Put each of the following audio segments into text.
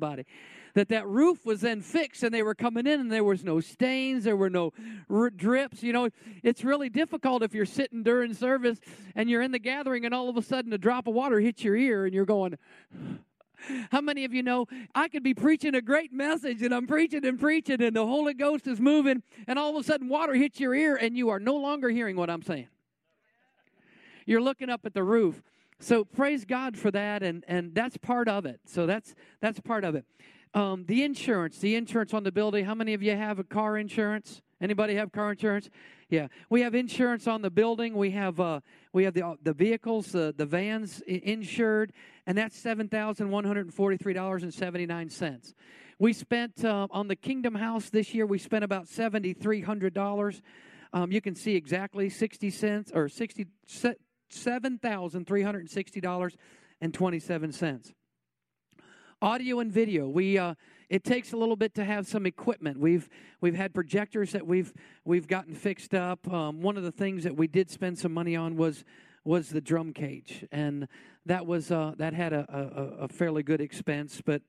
somebody that that roof was then fixed and they were coming in and there was no stains there were no r- drips you know it's really difficult if you're sitting during service and you're in the gathering and all of a sudden a drop of water hits your ear and you're going how many of you know I could be preaching a great message and I'm preaching and preaching and the Holy Ghost is moving and all of a sudden water hits your ear and you are no longer hearing what I'm saying? You're looking up at the roof. So praise God for that and and that's part of it. So that's that's part of it. Um, the insurance, the insurance on the building. How many of you have a car insurance? Anybody have car insurance? Yeah, we have insurance on the building. We have uh, we have the uh, the vehicles, uh, the vans insured, and that's seven thousand one hundred forty three dollars and seventy nine cents. We spent uh, on the Kingdom House this year. We spent about seventy three hundred dollars. Um, you can see exactly sixty cents or sixty seven thousand three hundred sixty dollars and twenty seven cents. Audio and video. We uh, it takes a little bit to have some equipment. We've we've had projectors that we've we've gotten fixed up. Um, one of the things that we did spend some money on was was the drum cage. And that was uh, that had a, a, a, fairly good expense but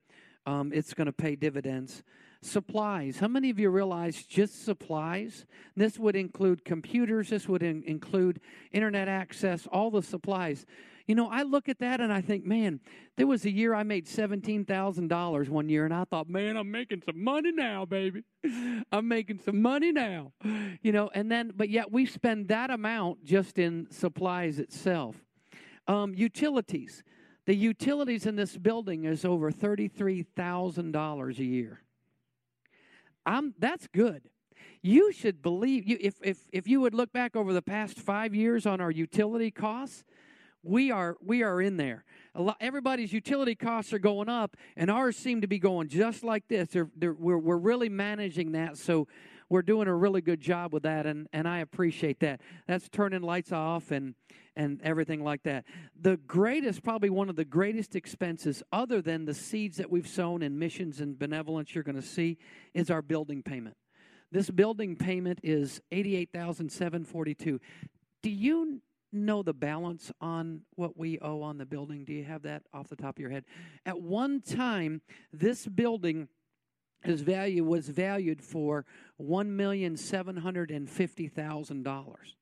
um, it's going to pay dividends supplies how many of you realize just supplies this would include computers this would in, include internet access all the supplies you know, I look at that and I think, man, there was a year I made $17,000 one year, and I thought, man, I'm making some money now, baby. I'm making some money now. You know, and then, but yet we spend that amount just in supplies itself. Um, utilities. The utilities in this building is over $33,000 a year. I'm, that's good you should believe you if, if if you would look back over the past five years on our utility costs we are we are in there. A lot, everybody's utility costs are going up, and ours seem to be going just like this. They're, they're, we're we're really managing that, so we're doing a really good job with that, and and I appreciate that. That's turning lights off and and everything like that. The greatest, probably one of the greatest expenses, other than the seeds that we've sown in missions and benevolence, you're going to see, is our building payment. This building payment is eighty-eight thousand seven forty-two. Do you know the balance on what we owe on the building? Do you have that off the top of your head? At one time, this building his value was valued for one million seven hundred and fifty thousand dollars.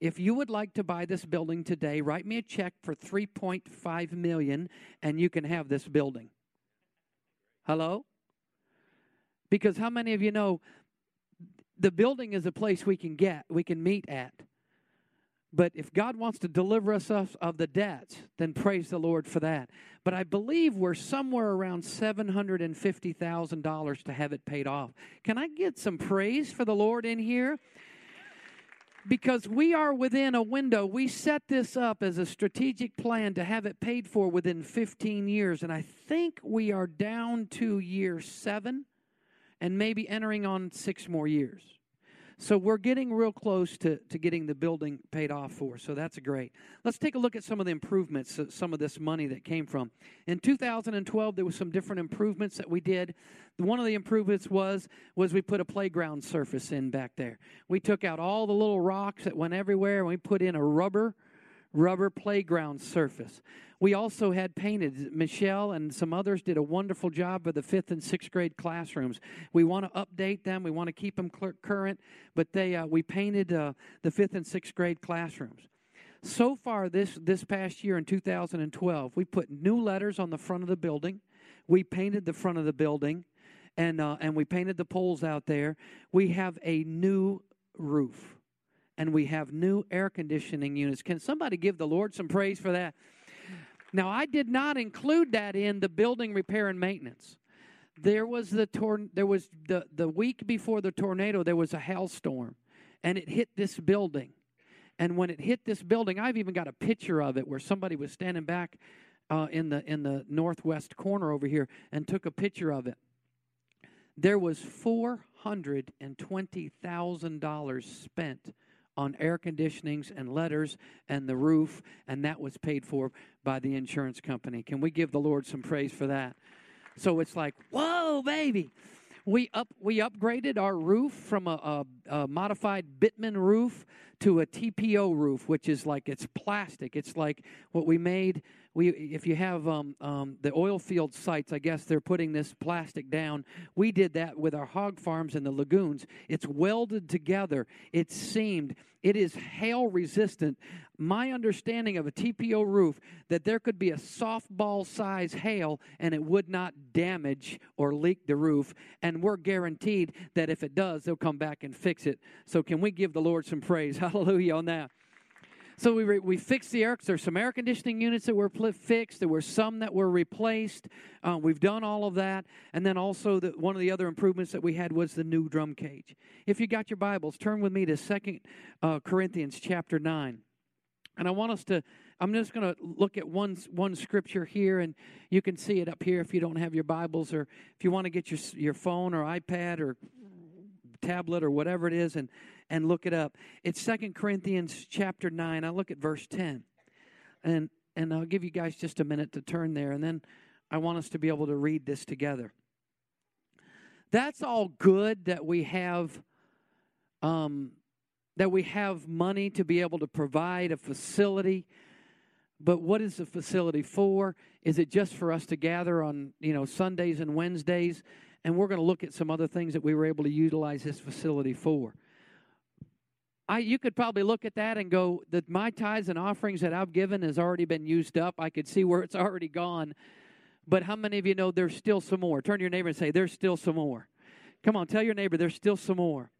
If you would like to buy this building today, write me a check for three point five million, and you can have this building. Hello? Because how many of you know the building is a place we can get, we can meet at. But if God wants to deliver us of the debts, then praise the Lord for that. But I believe we're somewhere around $750,000 to have it paid off. Can I get some praise for the Lord in here? Because we are within a window. We set this up as a strategic plan to have it paid for within 15 years. And I think we are down to year seven and maybe entering on six more years. So we're getting real close to, to getting the building paid off for. So that's great. Let's take a look at some of the improvements, uh, some of this money that came from. In 2012, there was some different improvements that we did. One of the improvements was was we put a playground surface in back there. We took out all the little rocks that went everywhere and we put in a rubber rubber playground surface. We also had painted. Michelle and some others did a wonderful job of the fifth and sixth grade classrooms. We want to update them. We want to keep them current, but they uh, we painted uh, the fifth and sixth grade classrooms. So far this this past year in 2012, we put new letters on the front of the building. We painted the front of the building, and uh, and we painted the poles out there. We have a new roof and we have new air conditioning units. Can somebody give the Lord some praise for that? Now, I did not include that in the building repair and maintenance. There was the tor- there was the, the week before the tornado, there was a hailstorm, and it hit this building. And when it hit this building, I've even got a picture of it where somebody was standing back uh, in the in the northwest corner over here and took a picture of it. There was four hundred and twenty thousand dollars spent on air conditionings and letters and the roof, and that was paid for by the insurance company. Can we give the Lord some praise for that? So it's like, whoa, baby. We up we upgraded our roof from a, a, a modified bitumen roof to a TPO roof, which is like it's plastic. It's like what we made. We, if you have um, um, the oil field sites, I guess they're putting this plastic down. We did that with our hog farms and the lagoons. It's welded together. It's seamed. It is hail resistant. My understanding of a TPO roof that there could be a softball size hail and it would not damage or leak the roof. And we're guaranteed that if it does, they'll come back and fix it. So can we give the Lord some praise? Hallelujah on that. So we, re, we fixed the air. There's some air conditioning units that were pl- fixed. There were some that were replaced. Uh, we've done all of that. And then also the, one of the other improvements that we had was the new drum cage. If you got your Bibles, turn with me to Second uh, Corinthians chapter 9. And I want us to, I'm just going to look at one, one scripture here, and you can see it up here if you don't have your Bibles, or if you want to get your, your phone or iPad or tablet or whatever it is and, and look it up. It's Second Corinthians chapter 9. I look at verse 10. And, and I'll give you guys just a minute to turn there, and then I want us to be able to read this together. That's all good that we have um, that we have money to be able to provide a facility. But what is the facility for? Is it just for us to gather on, you know, Sundays and Wednesdays? And we're going to look at some other things that we were able to utilize this facility for. I, you could probably look at that and go that my tithes and offerings that I've given has already been used up. I could see where it's already gone. But how many of you know there's still some more? Turn to your neighbor and say, There's still some more. Come on, tell your neighbor there's still some more.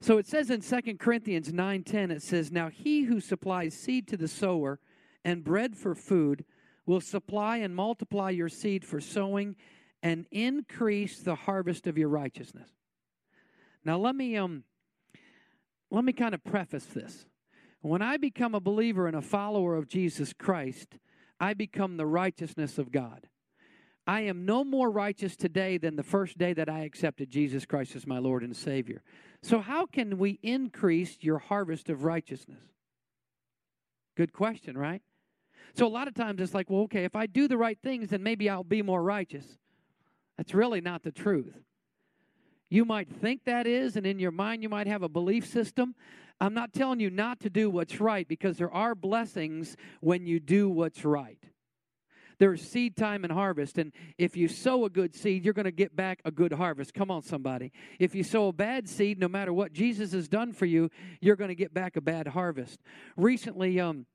So it says in 2 Corinthians 9:10 it says now he who supplies seed to the sower and bread for food will supply and multiply your seed for sowing and increase the harvest of your righteousness. Now let me um let me kind of preface this. When I become a believer and a follower of Jesus Christ, I become the righteousness of God. I am no more righteous today than the first day that I accepted Jesus Christ as my Lord and Savior. So, how can we increase your harvest of righteousness? Good question, right? So, a lot of times it's like, well, okay, if I do the right things, then maybe I'll be more righteous. That's really not the truth. You might think that is, and in your mind, you might have a belief system. I'm not telling you not to do what's right because there are blessings when you do what's right. There's seed time and harvest, and if you sow a good seed, you're going to get back a good harvest. Come on, somebody. If you sow a bad seed, no matter what Jesus has done for you, you're going to get back a bad harvest. Recently, um,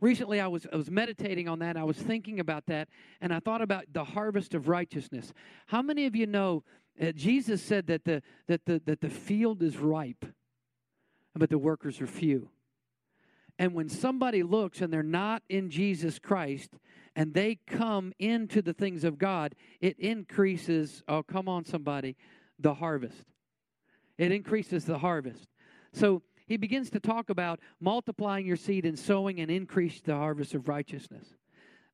recently I was I was meditating on that. I was thinking about that, and I thought about the harvest of righteousness. How many of you know uh, Jesus said that the, that, the, that the field is ripe, but the workers are few. And when somebody looks and they're not in Jesus Christ and they come into the things of God, it increases, oh, come on, somebody, the harvest. It increases the harvest. So he begins to talk about multiplying your seed and sowing and increase the harvest of righteousness.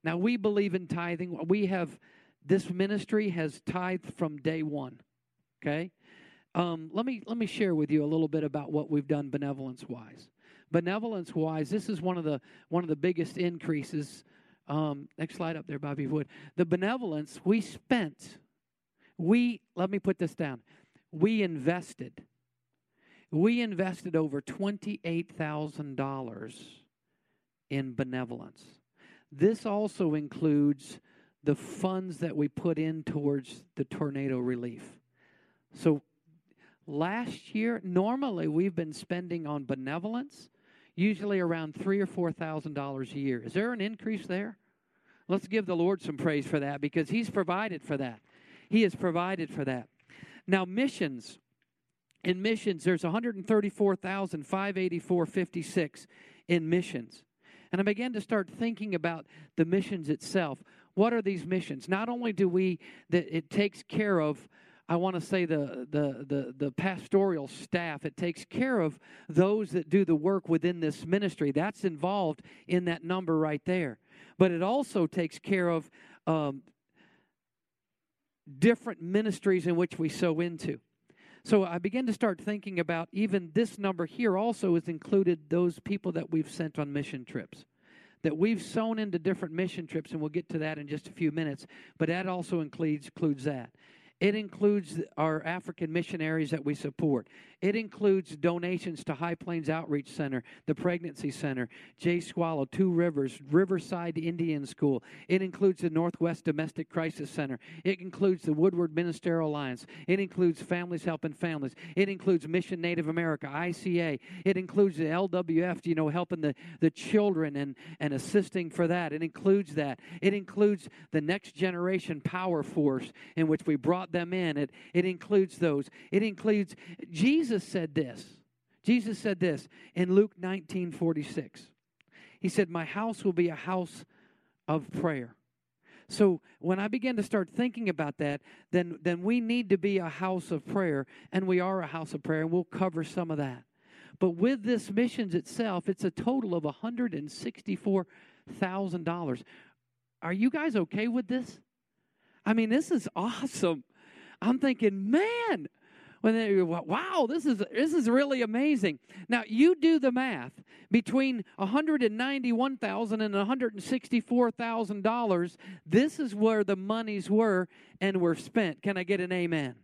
Now, we believe in tithing. We have this ministry has tithed from day one. Okay? Um, let me let me share with you a little bit about what we've done benevolence wise. Benevolence wise, this is one of the one of the biggest increases. Um, next slide up there, Bobby Wood. The benevolence we spent. We let me put this down. We invested. We invested over twenty eight thousand dollars in benevolence. This also includes the funds that we put in towards the tornado relief. So last year, normally we've been spending on benevolence usually around three or four thousand dollars a year. Is there an increase there? Let's give the Lord some praise for that because He's provided for that. He has provided for that. Now, missions. In missions, there's 134,584.56 in missions. And I began to start thinking about the missions itself. What are these missions? Not only do we that it takes care of I want to say the, the, the, the, pastoral staff. It takes care of those that do the work within this ministry. That's involved in that number right there. But it also takes care of um, different ministries in which we sow into. So I begin to start thinking about even this number here also has included those people that we've sent on mission trips that we've sown into different mission trips, and we'll get to that in just a few minutes. But that also includes includes that. It includes our African missionaries that we support. It includes donations to High Plains Outreach Center, the Pregnancy Center, Jay Swallow, Two Rivers, Riverside Indian School. It includes the Northwest Domestic Crisis Center. It includes the Woodward Ministerial Alliance. It includes Families Helping Families. It includes Mission Native America, ICA. It includes the LWF, you know, helping the, the children and, and assisting for that. It includes that. It includes the Next Generation Power Force, in which we brought them in. It, it includes those. It includes, Jesus said this. Jesus said this in Luke 19 46. He said, My house will be a house of prayer. So when I began to start thinking about that, then, then we need to be a house of prayer, and we are a house of prayer, and we'll cover some of that. But with this missions itself, it's a total of $164,000. Are you guys okay with this? I mean, this is awesome. I'm thinking, man, when they wow, this is this is really amazing. Now you do the math between 191,000 and 164,000 dollars. This is where the monies were and were spent. Can I get an amen?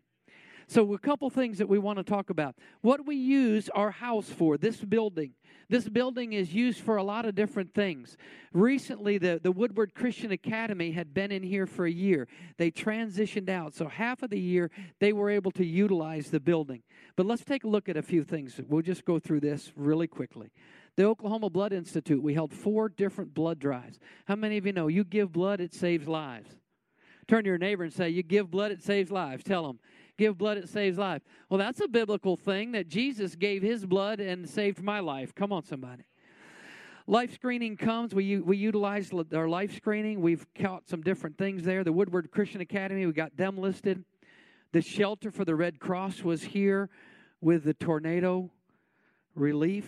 So, a couple things that we want to talk about. What we use our house for, this building. This building is used for a lot of different things. Recently, the, the Woodward Christian Academy had been in here for a year. They transitioned out. So, half of the year, they were able to utilize the building. But let's take a look at a few things. We'll just go through this really quickly. The Oklahoma Blood Institute, we held four different blood drives. How many of you know you give blood, it saves lives? Turn to your neighbor and say, You give blood, it saves lives. Tell them, give blood, it saves life. Well, that's a biblical thing that Jesus gave his blood and saved my life. Come on, somebody. Life screening comes. We, we utilize our life screening. We've caught some different things there. The Woodward Christian Academy, we got them listed. The shelter for the Red Cross was here with the tornado relief.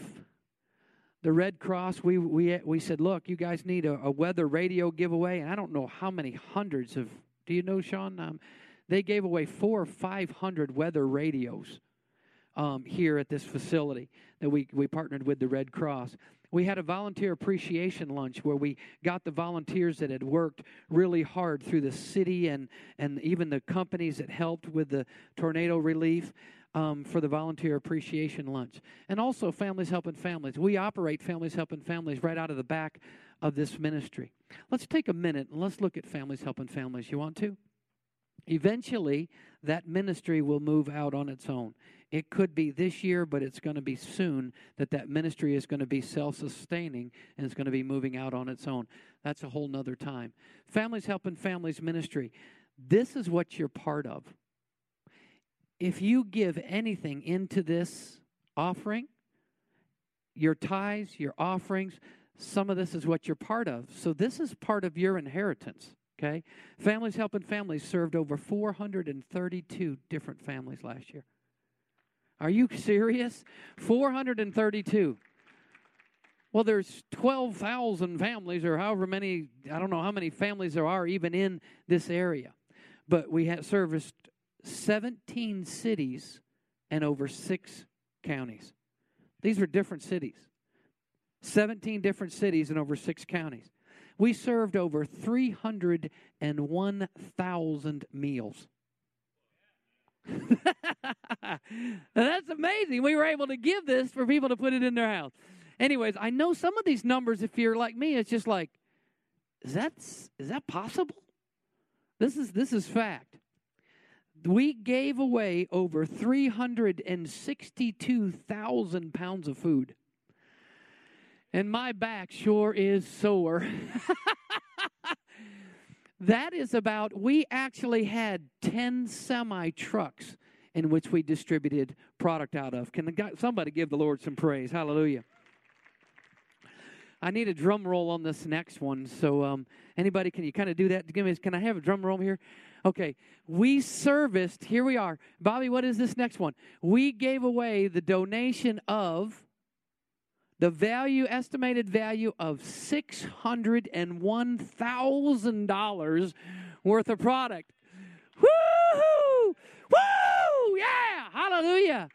The Red Cross, we, we, we said, look, you guys need a, a weather radio giveaway. And I don't know how many hundreds of, do you know, Sean? Um, they gave away four or five hundred weather radios um, here at this facility that we, we partnered with the Red Cross. We had a volunteer appreciation lunch where we got the volunteers that had worked really hard through the city and, and even the companies that helped with the tornado relief. Um, for the volunteer appreciation lunch. And also, Families Helping Families. We operate Families Helping Families right out of the back of this ministry. Let's take a minute and let's look at Families Helping Families. You want to? Eventually, that ministry will move out on its own. It could be this year, but it's going to be soon that that ministry is going to be self sustaining and it's going to be moving out on its own. That's a whole nother time. Families Helping Families Ministry. This is what you're part of. If you give anything into this offering, your tithes, your offerings, some of this is what you're part of. So this is part of your inheritance. Okay? Families Helping Families served over 432 different families last year. Are you serious? 432. Well, there's 12,000 families, or however many, I don't know how many families there are even in this area. But we have serviced 17 cities and over six counties. These are different cities. 17 different cities and over six counties. We served over 301,000 meals. That's amazing. We were able to give this for people to put it in their house. Anyways, I know some of these numbers, if you're like me, it's just like, is that, is that possible? This is, this is fact. We gave away over 362,000 pounds of food and my back sure is sore. that is about, we actually had 10 semi trucks in which we distributed product out of. Can somebody give the Lord some praise? Hallelujah. I need a drum roll on this next one. So, um, anybody, can you kind of do that? Give me, can I have a drum roll here? Okay, we serviced, here we are. Bobby, what is this next one? We gave away the donation of the value, estimated value of $601,000 worth of product. Woo! Woo! Yeah! Hallelujah!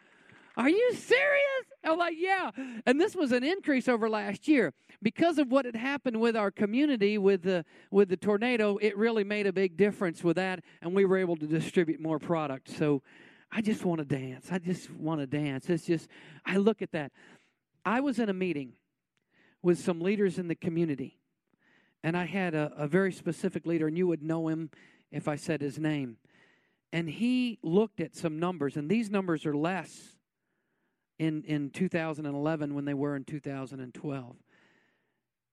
Are you serious? I'm like, yeah. And this was an increase over last year. Because of what had happened with our community with the with the tornado, it really made a big difference with that, and we were able to distribute more product. So I just want to dance. I just want to dance. It's just I look at that. I was in a meeting with some leaders in the community, and I had a, a very specific leader, and you would know him if I said his name. And he looked at some numbers, and these numbers are less in, in 2011 when they were in 2012.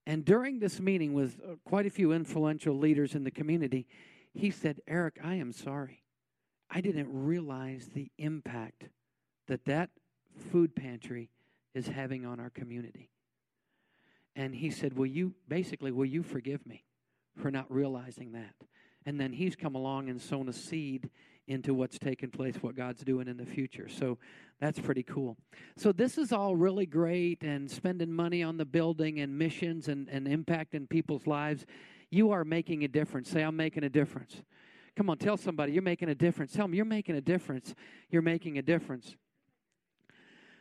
And during this meeting with uh, quite a few influential leaders in the community, he said, Eric, I am sorry. I didn't realize the impact that that food pantry is having on our community. And he said, Will you, basically, will you forgive me for not realizing that? And then he's come along and sown a seed into what's taking place, what God's doing in the future. So that's pretty cool. So this is all really great and spending money on the building and missions and, and impacting people's lives. You are making a difference. Say, I'm making a difference. Come on, tell somebody you're making a difference. Tell them you're making a difference. You're making a difference.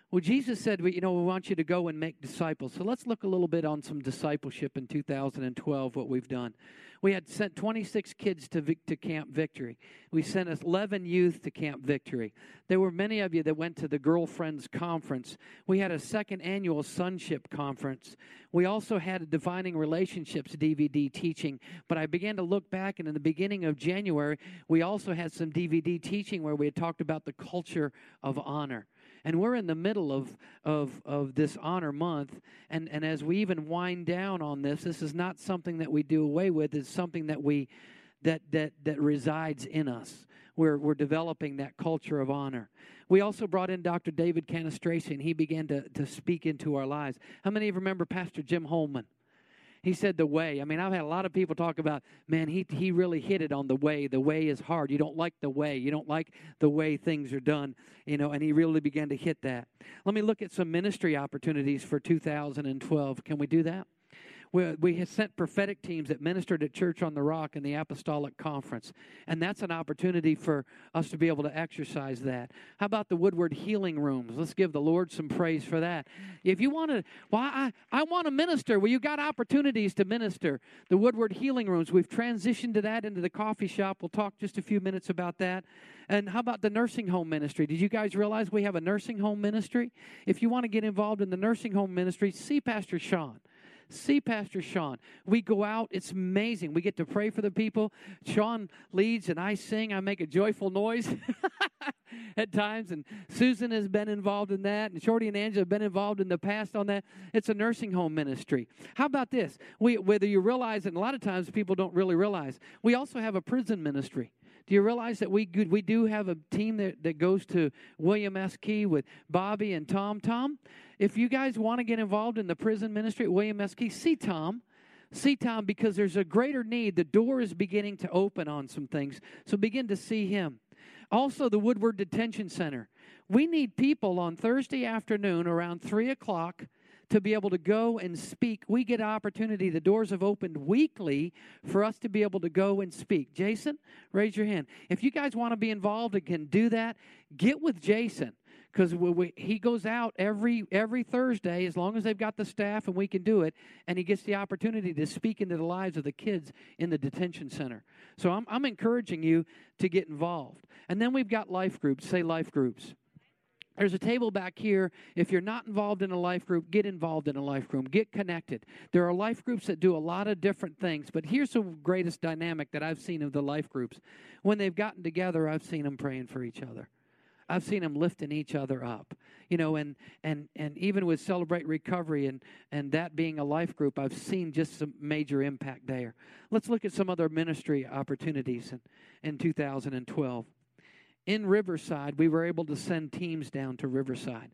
Well, Jesus said, you know, we want you to go and make disciples. So let's look a little bit on some discipleship in 2012, what we've done. We had sent 26 kids to, to Camp Victory. We sent 11 youth to Camp Victory. There were many of you that went to the Girlfriends Conference. We had a second annual Sonship Conference. We also had a Defining Relationships DVD teaching. But I began to look back, and in the beginning of January, we also had some DVD teaching where we had talked about the culture of honor and we're in the middle of of of this honor month. And and as we even wind down on this this is not something that we do away with. It's something that we that that that resides in us. We're we're developing that culture of honor. We also brought in dr david cannistraci and he began to to speak into our lives. How many of you remember pastor jim holman he said the way. I mean, I've had a lot of people talk about, man, he, he really hit it on the way. The way is hard. You don't like the way. You don't like the way things are done, you know, and he really began to hit that. Let me look at some ministry opportunities for 2012. Can we do that? We, we have sent prophetic teams that ministered at Church on the Rock in the Apostolic Conference. And that's an opportunity for us to be able to exercise that. How about the Woodward Healing Rooms? Let's give the Lord some praise for that. If you want to, well, I, I want to minister. Well, you've got opportunities to minister. The Woodward Healing Rooms, we've transitioned to that into the coffee shop. We'll talk just a few minutes about that. And how about the nursing home ministry? Did you guys realize we have a nursing home ministry? If you want to get involved in the nursing home ministry, see Pastor Sean see Pastor Sean. We go out, it's amazing. We get to pray for the people. Sean leads and I sing, I make a joyful noise at times. And Susan has been involved in that, and Shorty and Angela have been involved in the past on that. It's a nursing home ministry. How about this? We, whether you realize it, and a lot of times people don't really realize, we also have a prison ministry. Do you realize that we we do have a team that, that goes to William S. Key with Bobby and Tom? Tom, if you guys want to get involved in the prison ministry at William S. Key, see Tom. See Tom because there's a greater need. The door is beginning to open on some things. So begin to see him. Also, the Woodward Detention Center. We need people on Thursday afternoon around 3 o'clock to be able to go and speak. We get an opportunity. The doors have opened weekly for us to be able to go and speak. Jason, raise your hand. If you guys want to be involved and can do that, get with Jason because he goes out every every Thursday as long as they've got the staff and we can do it, and he gets the opportunity to speak into the lives of the kids in the detention center. So I'm I'm encouraging you to get involved. And then we've got life groups. Say life groups. There's a table back here. If you're not involved in a life group, get involved in a life group. Get connected. There are life groups that do a lot of different things, but here's the greatest dynamic that I've seen of the life groups. When they've gotten together, I've seen them praying for each other. I've seen them lifting each other up. You know, and and and even with Celebrate Recovery and and that being a life group, I've seen just some major impact there. Let's look at some other ministry opportunities in, in 2012 in Riverside, we were able to send teams down to Riverside.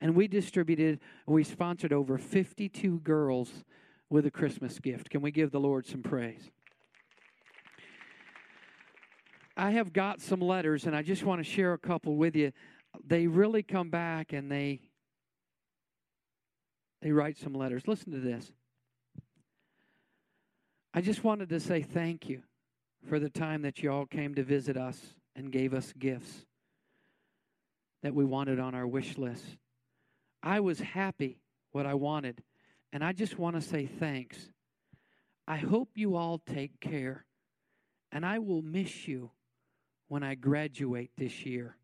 And we distributed, we sponsored over 52 girls with a Christmas gift. Can we give the Lord some praise? I have got some letters, and I just want to share a couple with you. They really come back and they they write some letters. Listen to this. I just wanted to say thank you for the time that you all came to visit us and gave us gifts that we wanted on our wish list. I was happy what I wanted. And I just want to say thanks. I hope you all take care. And I will miss you when I graduate this year.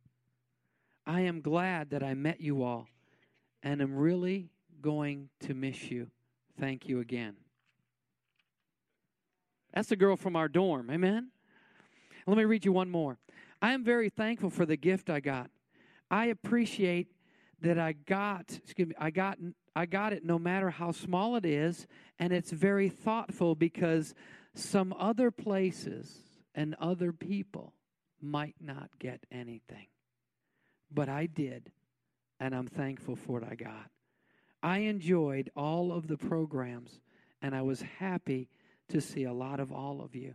I am glad that I met you all and am really going to miss you. Thank you again. That's the girl from our dorm. Amen. Let me read you one more. I am very thankful for the gift I got. I appreciate that I got, excuse me, I got I got it no matter how small it is, and it's very thoughtful because some other places and other people might not get anything. But I did, and I'm thankful for what I got. I enjoyed all of the programs, and I was happy to see a lot of all of you.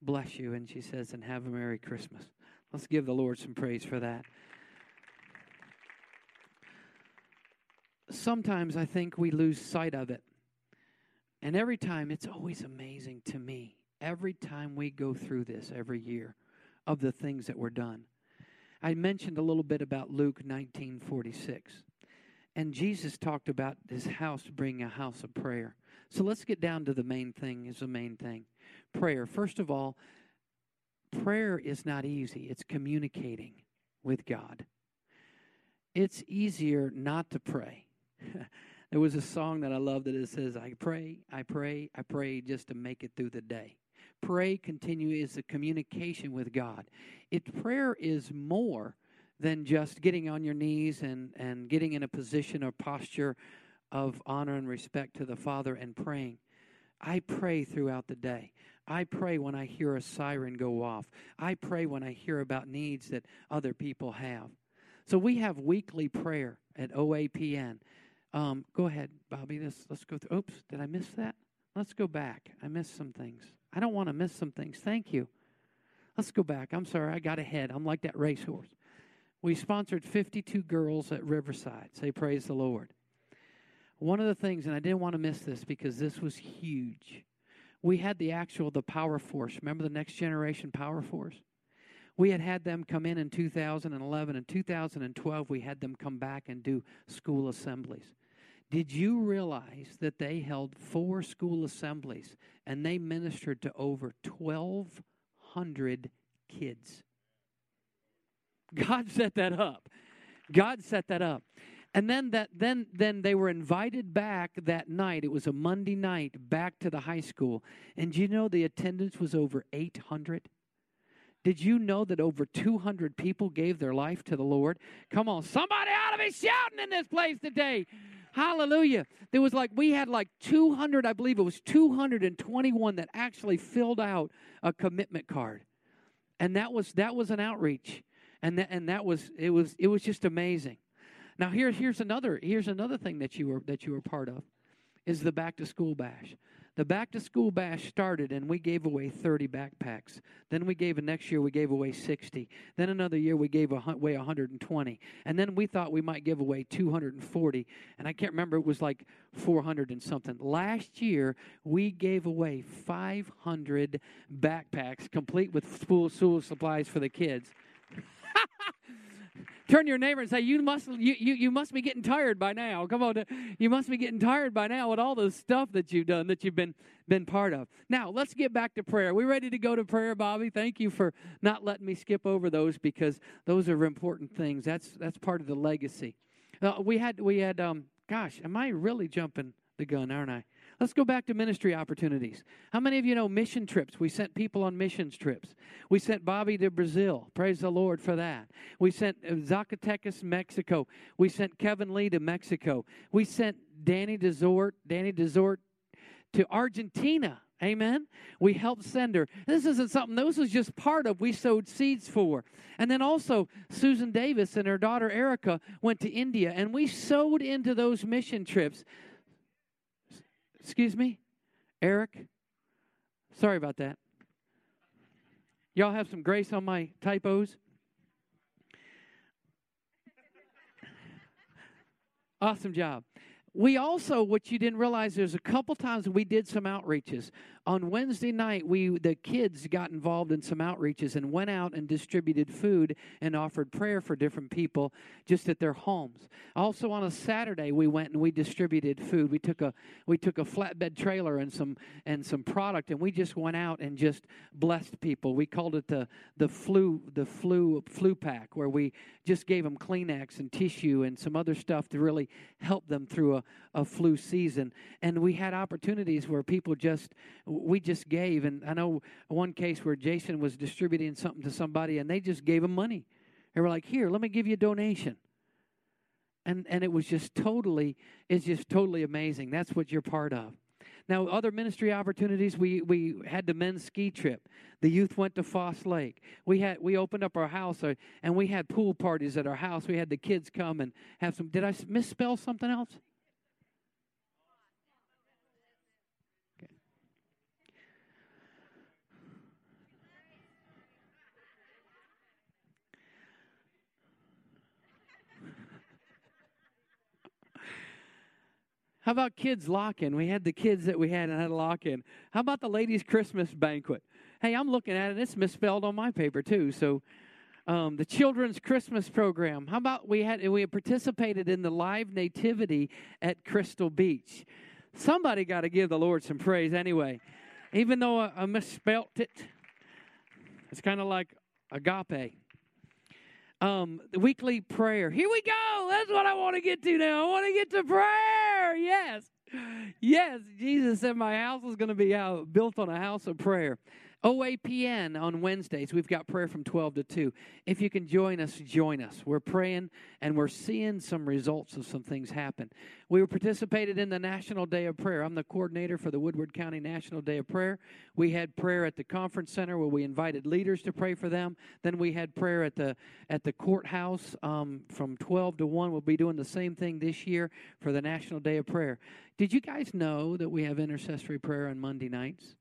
Bless you. And she says, and have a Merry Christmas. Let's give the Lord some praise for that. Sometimes I think we lose sight of it. And every time, it's always amazing to me, every time we go through this every year, of the things that were done. I mentioned a little bit about Luke 1946. And Jesus talked about his house being a house of prayer. So let's get down to the main thing is the main thing. Prayer. First of all, prayer is not easy. It's communicating with God. It's easier not to pray. there was a song that I love that it says, I pray, I pray, I pray just to make it through the day. Pray continue is a communication with God. It prayer is more than just getting on your knees and, and getting in a position or posture of honor and respect to the Father and praying. I pray throughout the day. I pray when I hear a siren go off. I pray when I hear about needs that other people have. So we have weekly prayer at OAPN. Um, go ahead, Bobby. Let's let's go through. Oops, did I miss that? Let's go back. I missed some things. I don't want to miss some things. Thank you. Let's go back. I'm sorry, I got ahead. I'm like that racehorse. We sponsored 52 girls at Riverside. Say praise the Lord. One of the things, and I didn't want to miss this because this was huge. We had the actual the Power Force. Remember the Next Generation Power Force? We had had them come in in 2011 and 2012. We had them come back and do school assemblies. Did you realize that they held four school assemblies and they ministered to over 1,200 kids? God set that up. God set that up. And then that then then they were invited back that night. It was a Monday night back to the high school. And you know the attendance was over 800? Did you know that over 200 people gave their life to the Lord? Come on, somebody ought to be shouting in this place today. Hallelujah. There was like, we had like 200, I believe it was 221 that actually filled out a commitment card. And that was, that was an outreach and that, and that was it was it was just amazing. Now here here's another here's another thing that you were that you were part of is the back to school bash. The back to school bash started and we gave away 30 backpacks. Then we gave next year we gave away 60. Then another year we gave away 120. And then we thought we might give away 240 and I can't remember it was like 400 and something. Last year we gave away 500 backpacks complete with school, school supplies for the kids. Turn your neighbor and say, "You must, you, you, you must be getting tired by now. Come on, you must be getting tired by now with all the stuff that you've done, that you've been been part of." Now, let's get back to prayer. Are we ready to go to prayer, Bobby? Thank you for not letting me skip over those because those are important things. That's that's part of the legacy. Uh, we had we had. Um, gosh, am I really jumping the gun, aren't I? Let's go back to ministry opportunities. How many of you know mission trips? We sent people on missions trips. We sent Bobby to Brazil. Praise the Lord for that. We sent uh, Zacatecas, Mexico. We sent Kevin Lee to Mexico. We sent Danny Desort, Danny Desort to Argentina. Amen. We helped send her. This isn't something, this was just part of we sowed seeds for. And then also, Susan Davis and her daughter Erica went to India, and we sowed into those mission trips. Excuse me? Eric? Sorry about that. Y'all have some grace on my typos? Awesome job. We also, what you didn't realize, there's a couple times we did some outreaches. On Wednesday night, we the kids got involved in some outreaches and went out and distributed food and offered prayer for different people just at their homes. Also on a Saturday, we went and we distributed food. We took a we took a flatbed trailer and some and some product, and we just went out and just blessed people. We called it the the flu the flu flu pack, where we just gave them Kleenex and tissue and some other stuff to really help them through a, a flu season. And we had opportunities where people just we just gave. And I know one case where Jason was distributing something to somebody and they just gave him money. They were like, Here, let me give you a donation. And, and it was just totally, it's just totally amazing. That's what you're part of. Now, other ministry opportunities, we, we had the men's ski trip. The youth went to Foss Lake. We had we opened up our house uh, and we had pool parties at our house. We had the kids come and have some. Did I misspell something else? How about kids lock in? We had the kids that we had and had a lock in. How about the ladies' Christmas banquet? Hey, I'm looking at it. It's misspelled on my paper too. So, um, the children's Christmas program. How about we had we had participated in the live nativity at Crystal Beach? Somebody got to give the Lord some praise anyway, even though I, I misspelt it. It's kind of like agape. Um, the weekly prayer. Here we go. That's what I want to get to now. I want to get to prayer. Yes. Yes. Jesus said my house is going to be out, built on a house of prayer. OAPN on Wednesdays. We've got prayer from 12 to 2. If you can join us, join us. We're praying and we're seeing some results of some things happen. We participated in the National Day of Prayer. I'm the coordinator for the Woodward County National Day of Prayer. We had prayer at the conference center where we invited leaders to pray for them. Then we had prayer at the at the courthouse um, from 12 to 1. We'll be doing the same thing this year for the National Day of Prayer. Did you guys know that we have intercessory prayer on Monday nights?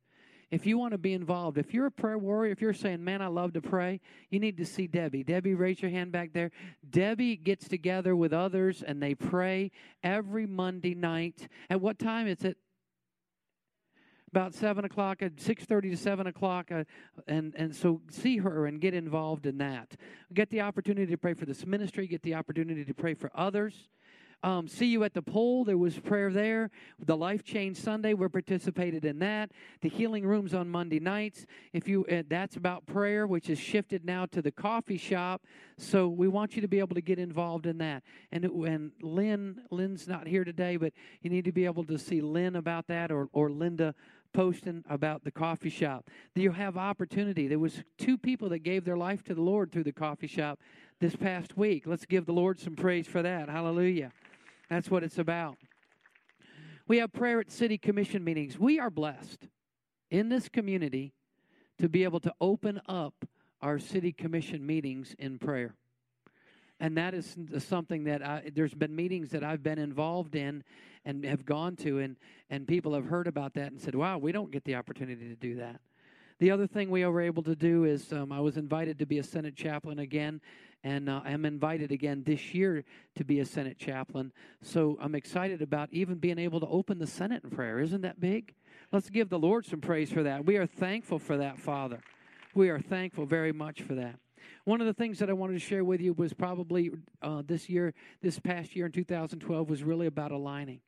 If you want to be involved, if you're a prayer warrior, if you're saying, man, I love to pray, you need to see Debbie. Debbie, raise your hand back there. Debbie gets together with others and they pray every Monday night. At what time? is it? about seven o'clock at six thirty to seven o'clock, uh, and and so see her and get involved in that. Get the opportunity to pray for this ministry. Get the opportunity to pray for others. Um, see you at the pole. There was prayer there. The Life Change Sunday, we participated in that. The healing rooms on Monday nights. If you, uh, that's about prayer, which is shifted now to the coffee shop. So we want you to be able to get involved in that. And and Lynn, Lynn's not here today, but you need to be able to see Lynn about that or or Linda posting about the coffee shop. You have opportunity. There was two people that gave their life to the Lord through the coffee shop this past week. Let's give the Lord some praise for that. Hallelujah. That's what it's about. We have prayer at city commission meetings. We are blessed in this community to be able to open up our city commission meetings in prayer. And that is something that I, there's been meetings that I've been involved in and have gone to, and, and people have heard about that and said, wow, we don't get the opportunity to do that. The other thing we were able to do is um, I was invited to be a Senate chaplain again and uh, I'm invited again this year to be a Senate chaplain. So I'm excited about even being able to open the Senate in prayer. Isn't that big? Let's give the Lord some praise for that. We are thankful for that, Father. We are thankful very much for that. One of the things that I wanted to share with you was probably uh, this year, this past year in 2012, was really about aligning.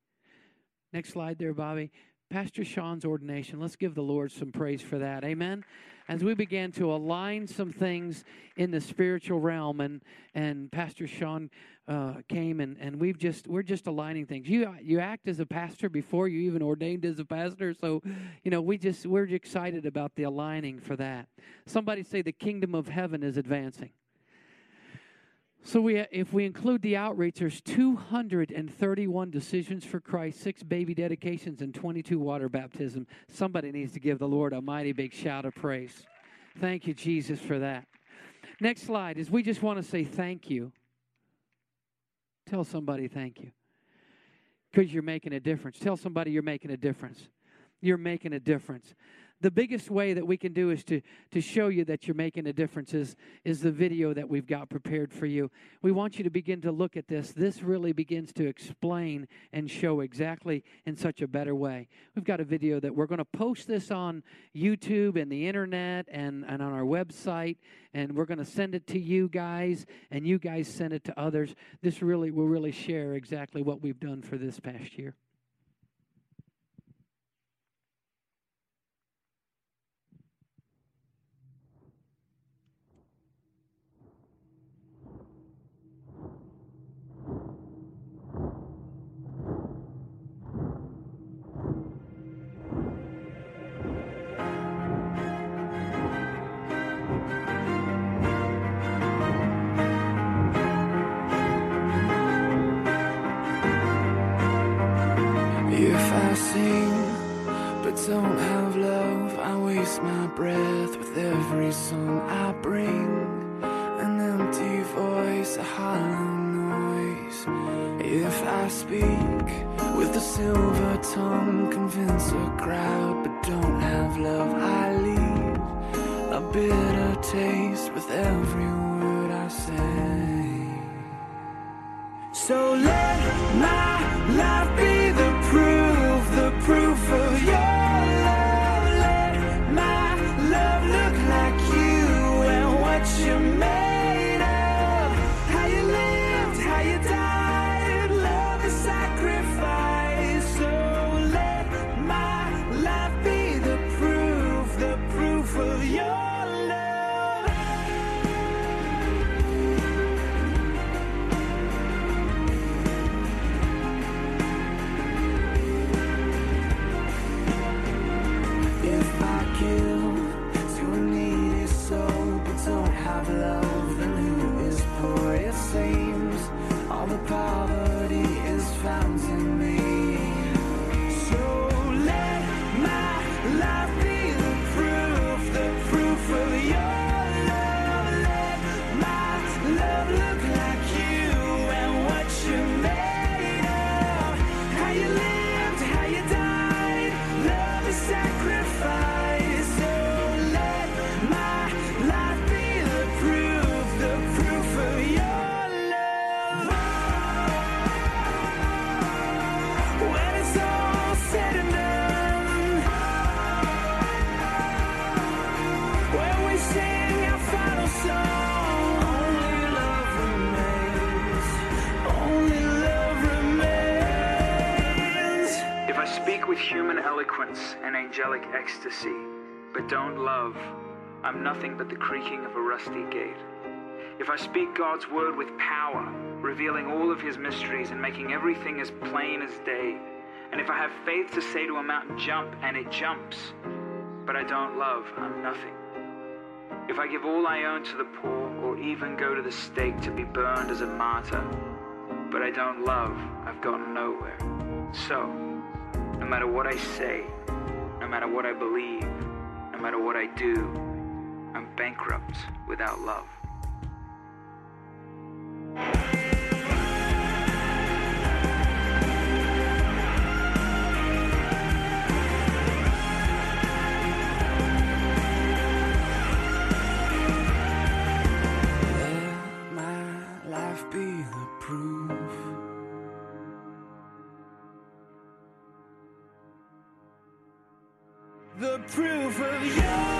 Next slide there, Bobby. Pastor Sean's ordination. Let's give the Lord some praise for that. Amen as we began to align some things in the spiritual realm and and pastor sean uh, came and, and we've just we're just aligning things you you act as a pastor before you even ordained as a pastor so you know we just we're excited about the aligning for that somebody say the kingdom of heaven is advancing so we, if we include the outreach, there's 231 decisions for Christ, six baby dedications, and 22 water baptism. Somebody needs to give the Lord a mighty big shout of praise. Thank you, Jesus, for that. Next slide is we just want to say thank you. Tell somebody thank you. Because you're making a difference. Tell somebody you're making a difference. You're making a difference. The biggest way that we can do is to, to show you that you're making a difference is, is the video that we've got prepared for you. We want you to begin to look at this. This really begins to explain and show exactly in such a better way. We've got a video that we're going to post this on YouTube and the internet and, and on our website, and we're going to send it to you guys, and you guys send it to others. This really will really share exactly what we've done for this past year. Don't have love, I waste my breath with every song I bring. An empty voice, a hollow noise. If I speak with a silver tongue, convince a crowd, but don't have love, I leave a bitter taste with every word I say. So let my life be the don't love, I'm nothing but the creaking of a rusty gate. If I speak God's word with power, revealing all of his mysteries and making everything as plain as day, and if I have faith to say to a mountain, jump, and it jumps, but I don't love, I'm nothing. If I give all I own to the poor, or even go to the stake to be burned as a martyr, but I don't love, I've gotten nowhere. So, no matter what I say, no matter what I believe, matter what I do, I'm bankrupt without love. Proof of your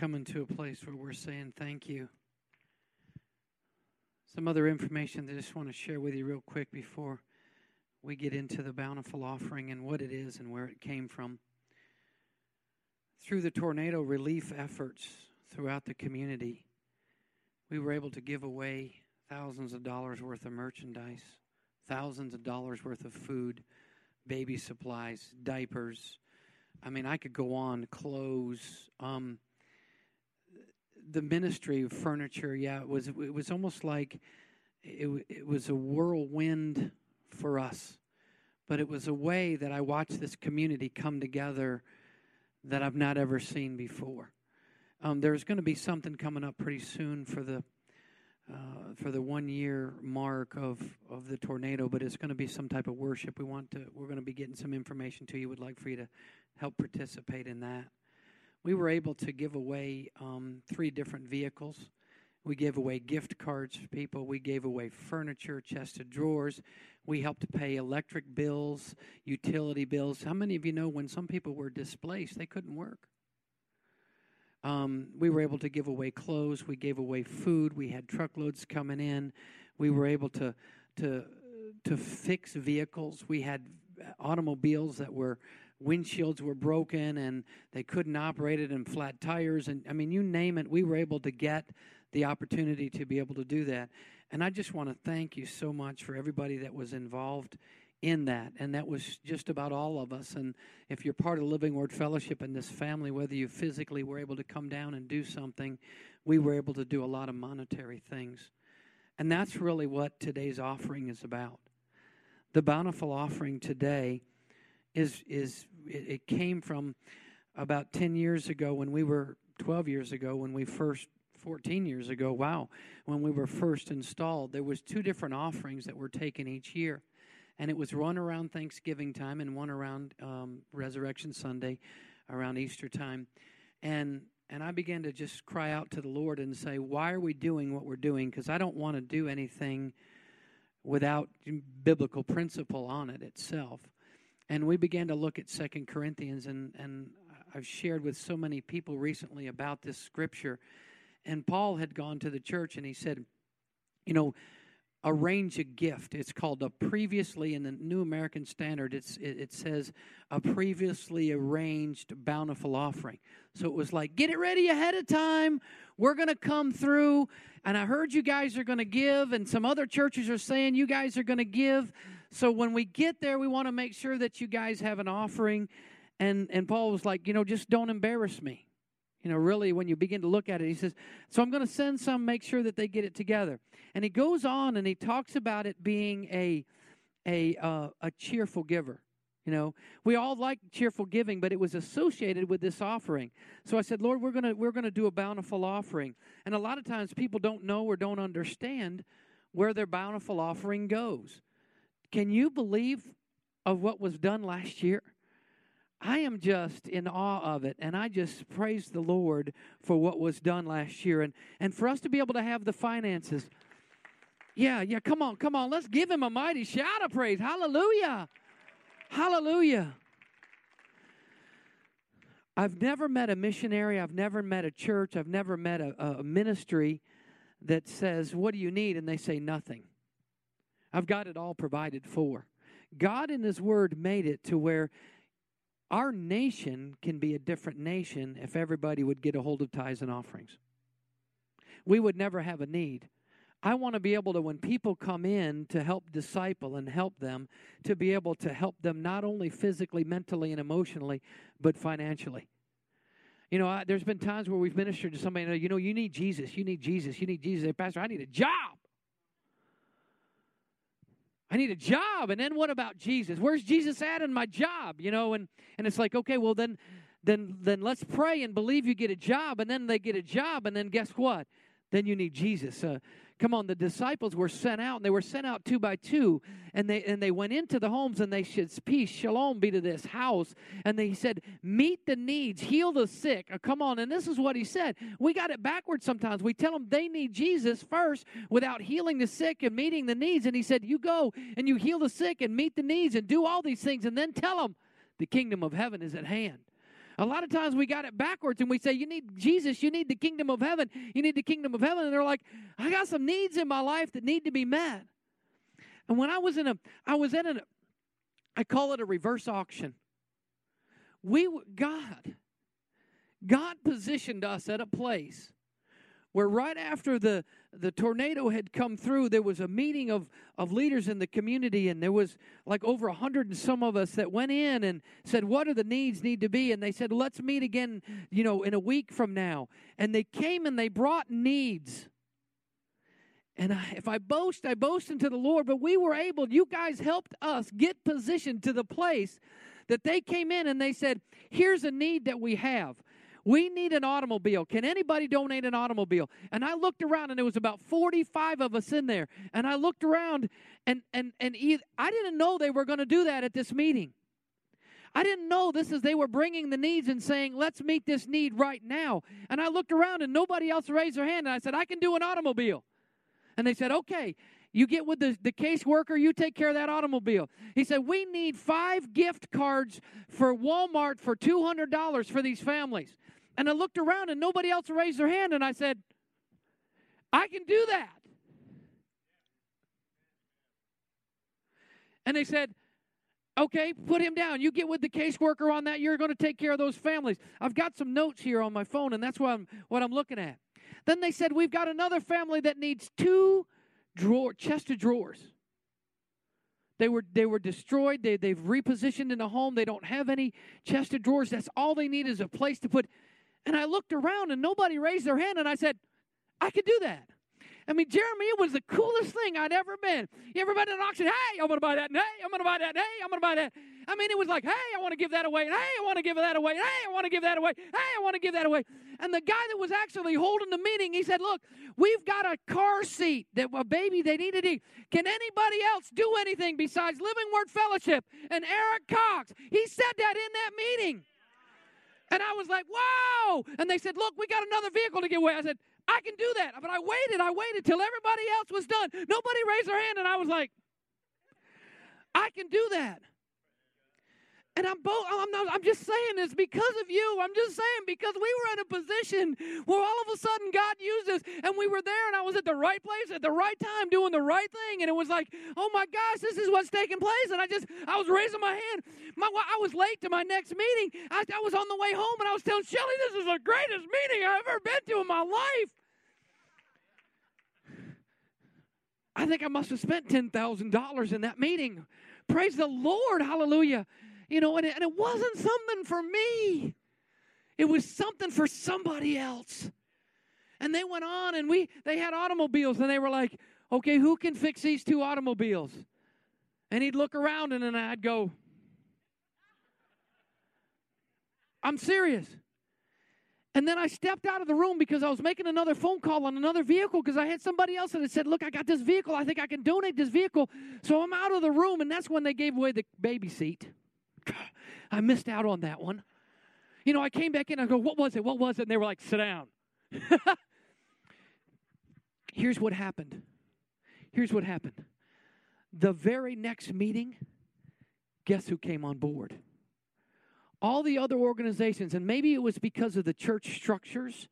coming to a place where we're saying thank you. Some other information that I just want to share with you real quick before we get into the bountiful offering and what it is and where it came from. Through the tornado relief efforts throughout the community, we were able to give away thousands of dollars worth of merchandise, thousands of dollars worth of food, baby supplies, diapers. I mean, I could go on, clothes. Um, the ministry of furniture, yeah, it was it was almost like it, it was a whirlwind for us, but it was a way that I watched this community come together that I've not ever seen before. Um, there's going to be something coming up pretty soon for the uh, for the one year mark of, of the tornado, but it's going to be some type of worship. We want to we're going to be getting some information to you. Would like for you to help participate in that we were able to give away um, three different vehicles. We gave away gift cards to people. We gave away furniture, chest of drawers. We helped pay electric bills, utility bills. How many of you know when some people were displaced, they couldn't work? Um, we were able to give away clothes. We gave away food. We had truckloads coming in. We were able to to to fix vehicles. We had automobiles that were windshields were broken and they couldn't operate it and flat tires. And I mean you name it we were able to get the opportunity to be able to do that. And I just want to thank you so much for everybody that was involved in that. And that was just about all of us. And if you're part of Living Word Fellowship in this family whether you physically were able to come down and do something we were able to do a lot of monetary things. And that's really what today's offering is about. The bountiful offering today is is it, it came from about 10 years ago when we were 12 years ago when we first 14 years ago wow when we were first installed there was two different offerings that were taken each year. And it was one around thanksgiving time and one around um, resurrection sunday around easter time. And and i began to just cry out to the lord and say why are we doing what we're doing? Because i don't want to do anything without biblical principle on it itself and we began to look at Second Corinthians, and, and I've shared with so many people recently about this scripture. And Paul had gone to the church and he said, You know, arrange a gift. It's called a previously, in the New American Standard, it's, it, it says a previously arranged bountiful offering. So it was like, get it ready ahead of time. We're going to come through. And I heard you guys are going to give, and some other churches are saying you guys are going to give. So when we get there, we want to make sure that you guys have an offering. And, and Paul was like, you know, just don't embarrass me. You know, really, when you begin to look at it, he says, So I'm going to send some, make sure that they get it together. And he goes on and he talks about it being a, a, uh, a cheerful giver. You know, we all like cheerful giving, but it was associated with this offering. So I said, Lord, we're gonna we're gonna do a bountiful offering. And a lot of times people don't know or don't understand where their bountiful offering goes. Can you believe of what was done last year? I am just in awe of it, and I just praise the Lord for what was done last year, and and for us to be able to have the finances. Yeah, yeah, come on, come on, let's give him a mighty shout of praise. Hallelujah. Hallelujah. I've never met a missionary, I've never met a church, I've never met a, a ministry that says, What do you need? And they say nothing. I've got it all provided for. God in His Word made it to where our nation can be a different nation if everybody would get a hold of tithes and offerings. We would never have a need. I want to be able to, when people come in to help disciple and help them, to be able to help them not only physically, mentally, and emotionally, but financially. You know, I, there's been times where we've ministered to somebody, and you know, you need Jesus, you need Jesus, you need Jesus. Hey, Pastor, I need a job. I need a job. And then what about Jesus? Where's Jesus at in my job? You know, and, and it's like, okay, well then then then let's pray and believe you get a job. And then they get a job, and then guess what? Then you need Jesus. Uh, Come on, the disciples were sent out, and they were sent out two by two, and they and they went into the homes, and they said, "Peace, shalom, be to this house." And they said, "Meet the needs, heal the sick." Uh, come on, and this is what he said. We got it backwards sometimes. We tell them they need Jesus first without healing the sick and meeting the needs. And he said, "You go and you heal the sick and meet the needs and do all these things, and then tell them the kingdom of heaven is at hand." A lot of times we got it backwards and we say, You need Jesus, you need the kingdom of heaven, you need the kingdom of heaven. And they're like, I got some needs in my life that need to be met. And when I was in a, I was in a, I call it a reverse auction. We, God, God positioned us at a place where right after the, the tornado had come through, there was a meeting of, of leaders in the community, and there was like over a hundred and some of us that went in and said, What are the needs need to be? And they said, Let's meet again, you know, in a week from now. And they came and they brought needs. And I, if I boast, I boast into the Lord, but we were able, you guys helped us get positioned to the place that they came in and they said, Here's a need that we have. We need an automobile. Can anybody donate an automobile? And I looked around and there was about 45 of us in there. And I looked around and and and I didn't know they were going to do that at this meeting. I didn't know this is they were bringing the needs and saying, "Let's meet this need right now." And I looked around and nobody else raised their hand and I said, "I can do an automobile." And they said, "Okay." You get with the, the caseworker, you take care of that automobile. He said, We need five gift cards for Walmart for $200 for these families. And I looked around and nobody else raised their hand, and I said, I can do that. And they said, Okay, put him down. You get with the caseworker on that. You're going to take care of those families. I've got some notes here on my phone, and that's what I'm, what I'm looking at. Then they said, We've got another family that needs two drawer, chest of drawers. They were, they were destroyed. They, they've repositioned in a home. They don't have any chest of drawers. That's all they need is a place to put and I looked around and nobody raised their hand, and I said, I could do that. I mean, Jeremy it was the coolest thing I'd ever been. You ever been at an auction? Hey, I'm going to buy that. And hey, I'm going to buy that. And hey, I'm going to buy that. I mean, it was like, hey, I want to give that away. And hey, I want to give that away. And hey, I want to give that away. Hey, I want to give that away. And the guy that was actually holding the meeting, he said, look, we've got a car seat that a baby they need to eat. Can anybody else do anything besides Living Word Fellowship and Eric Cox? He said that in that meeting. And I was like, wow. And they said, look, we got another vehicle to give away. I said, I can do that. But I waited. I waited till everybody else was done. Nobody raised their hand. And I was like, I can do that. And I'm both I'm not I'm just saying this because of you. I'm just saying because we were in a position where all of a sudden God used us and we were there and I was at the right place at the right time doing the right thing and it was like, "Oh my gosh, this is what's taking place." And I just I was raising my hand. My I was late to my next meeting. I, I was on the way home and I was telling Shelly, "This is the greatest meeting I've ever been to in my life." I think I must have spent $10,000 in that meeting. Praise the Lord. Hallelujah. You know, and it, and it wasn't something for me, it was something for somebody else. And they went on and we they had automobiles and they were like, okay, who can fix these two automobiles? And he'd look around and then I'd go, I'm serious. And then I stepped out of the room because I was making another phone call on another vehicle because I had somebody else that had said, Look, I got this vehicle. I think I can donate this vehicle. So I'm out of the room, and that's when they gave away the baby seat. I missed out on that one. You know, I came back in, I go, what was it? What was it? And they were like, sit down. Here's what happened. Here's what happened. The very next meeting, guess who came on board? All the other organizations, and maybe it was because of the church structures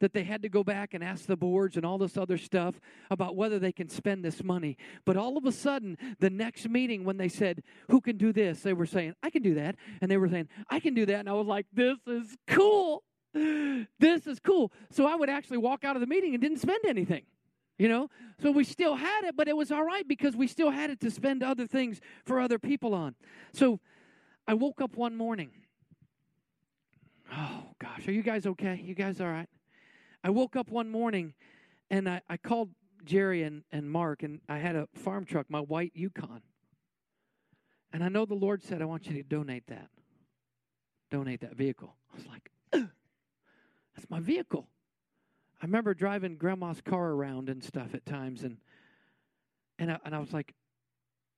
that they had to go back and ask the boards and all this other stuff about whether they can spend this money. But all of a sudden, the next meeting, when they said, Who can do this? they were saying, I can do that. And they were saying, I can do that. And I was like, This is cool. This is cool. So I would actually walk out of the meeting and didn't spend anything. You know, so we still had it, but it was all right because we still had it to spend other things for other people on. So I woke up one morning. Oh, gosh. Are you guys okay? You guys all right? I woke up one morning and I, I called Jerry and, and Mark, and I had a farm truck, my white Yukon. And I know the Lord said, I want you to donate that. Donate that vehicle. I was like, that's my vehicle. I remember driving grandma's car around and stuff at times, and and I, and I was like,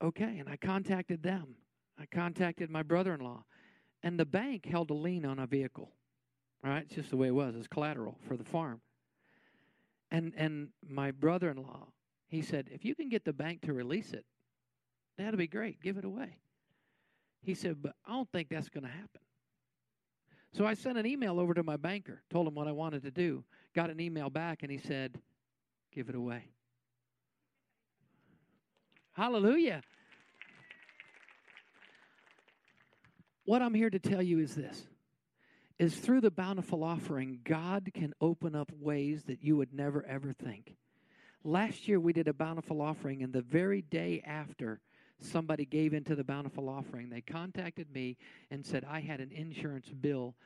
okay. And I contacted them. I contacted my brother-in-law, and the bank held a lien on a vehicle. Right? It's just the way it was. It's collateral for the farm. And and my brother-in-law, he said, if you can get the bank to release it, that'll be great. Give it away. He said, but I don't think that's going to happen. So I sent an email over to my banker, told him what I wanted to do, got an email back, and he said, Give it away. Hallelujah. What I'm here to tell you is this is through the bountiful offering, God can open up ways that you would never ever think. Last year we did a bountiful offering, and the very day after somebody gave into the bountiful offering, they contacted me and said, I had an insurance bill,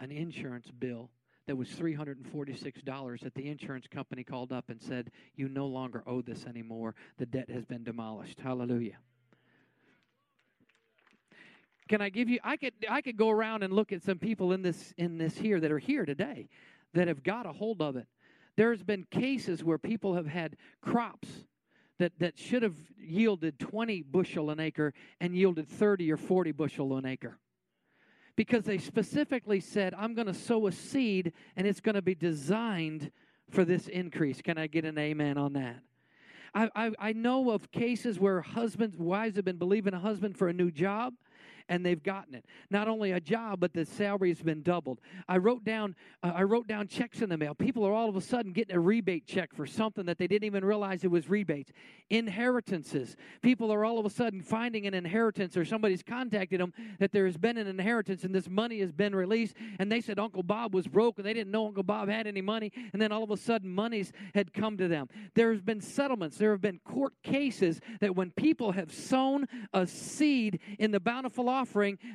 an insurance bill that was $346 that the insurance company called up and said, You no longer owe this anymore. The debt has been demolished. Hallelujah. Can I give you I could I could go around and look at some people in this in this here that are here today that have got a hold of it. There's been cases where people have had crops that, that should have yielded 20 bushel an acre and yielded 30 or 40 bushel an acre because they specifically said, I'm going to sow a seed and it's going to be designed for this increase. Can I get an amen on that? I, I, I know of cases where husbands, wives have been believing a husband for a new job and they've gotten it. Not only a job, but the salary has been doubled. I wrote down uh, I wrote down checks in the mail. People are all of a sudden getting a rebate check for something that they didn't even realize it was rebates. Inheritances. People are all of a sudden finding an inheritance or somebody's contacted them that there has been an inheritance and this money has been released and they said Uncle Bob was broke and they didn't know Uncle Bob had any money and then all of a sudden monies had come to them. There's been settlements. There have been court cases that when people have sown a seed in the bountiful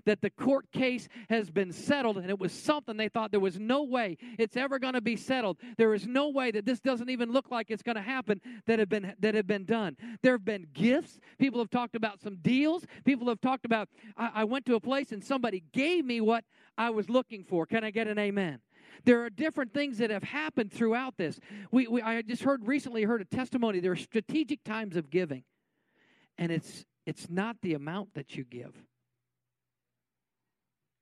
that the court case has been settled and it was something they thought there was no way it's ever going to be settled. There is no way that this doesn't even look like it's going to happen that have been that have been done. There have been gifts. People have talked about some deals. People have talked about I, I went to a place and somebody gave me what I was looking for. Can I get an amen? There are different things that have happened throughout this. We, we I just heard recently heard a testimony. There are strategic times of giving, and it's it's not the amount that you give.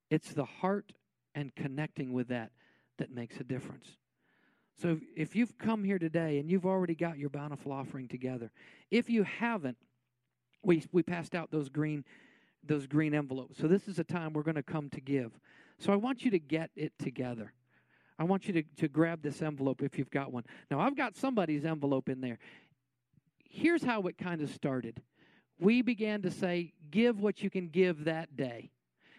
It's the heart and connecting with that that makes a difference. So if you've come here today and you've already got your bountiful offering together, if you haven't, we we passed out those green those green envelopes. So this is a time we're going to come to give. So I want you to get it together. I want you to, to grab this envelope if you've got one. Now I've got somebody's envelope in there. Here's how it kind of started. We began to say, give what you can give that day.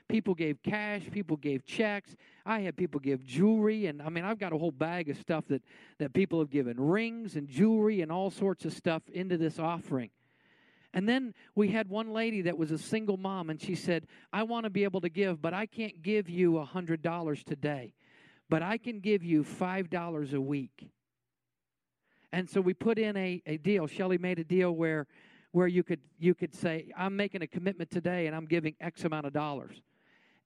People gave cash, people gave checks. I had people give jewelry, and I mean, I've got a whole bag of stuff that, that people have given rings and jewelry and all sorts of stuff into this offering. And then we had one lady that was a single mom, and she said, I want to be able to give, but I can't give you a $100 today, but I can give you $5 a week. And so we put in a, a deal. Shelly made a deal where, where you, could, you could say, I'm making a commitment today, and I'm giving X amount of dollars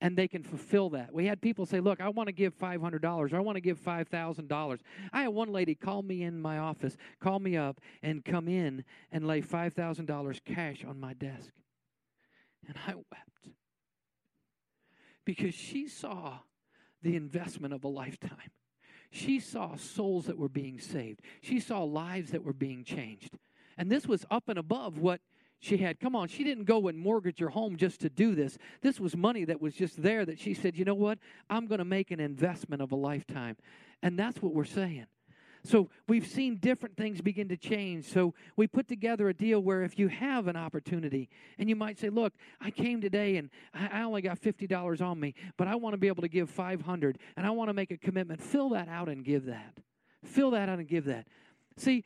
and they can fulfill that. We had people say, Look, I want to give $500. I want to give $5,000. I had one lady call me in my office, call me up, and come in and lay $5,000 cash on my desk. And I wept because she saw the investment of a lifetime. She saw souls that were being saved, she saw lives that were being changed. And this was up and above what she had. Come on, she didn't go and mortgage her home just to do this. This was money that was just there that she said, you know what? I'm going to make an investment of a lifetime. And that's what we're saying. So we've seen different things begin to change. So we put together a deal where if you have an opportunity and you might say, look, I came today and I only got $50 on me, but I want to be able to give 500 and I want to make a commitment. Fill that out and give that. Fill that out and give that. See,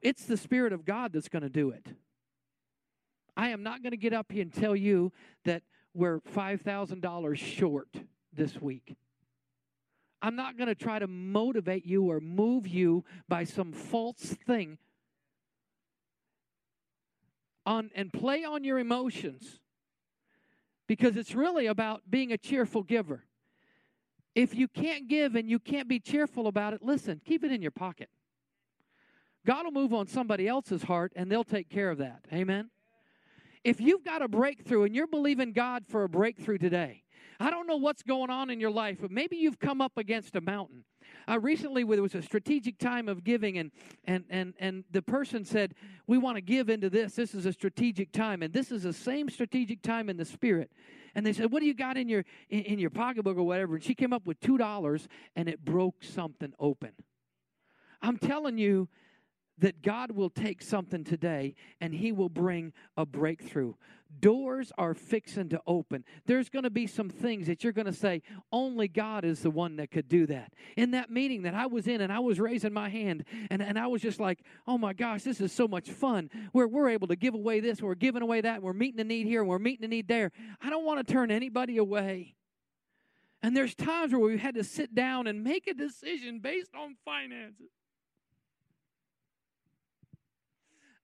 it's the Spirit of God that's going to do it. I am not going to get up here and tell you that we're $5,000 short this week. I'm not going to try to motivate you or move you by some false thing on and play on your emotions because it's really about being a cheerful giver. If you can't give and you can't be cheerful about it, listen, keep it in your pocket. God will move on somebody else's heart and they'll take care of that. Amen. If you've got a breakthrough and you're believing God for a breakthrough today, I don't know what's going on in your life, but maybe you've come up against a mountain. Uh, recently, there was a strategic time of giving, and and and and the person said, "We want to give into this. This is a strategic time, and this is the same strategic time in the spirit." And they said, "What do you got in your in, in your pocketbook or whatever?" And she came up with two dollars, and it broke something open. I'm telling you, that God will take something today and He will bring a breakthrough. Doors are fixing to open. There's going to be some things that you're going to say, only God is the one that could do that. In that meeting that I was in, and I was raising my hand, and, and I was just like, oh my gosh, this is so much fun. Where we're able to give away this, we're giving away that, we're meeting a need here, we're meeting a need there. I don't want to turn anybody away. And there's times where we've had to sit down and make a decision based on finances.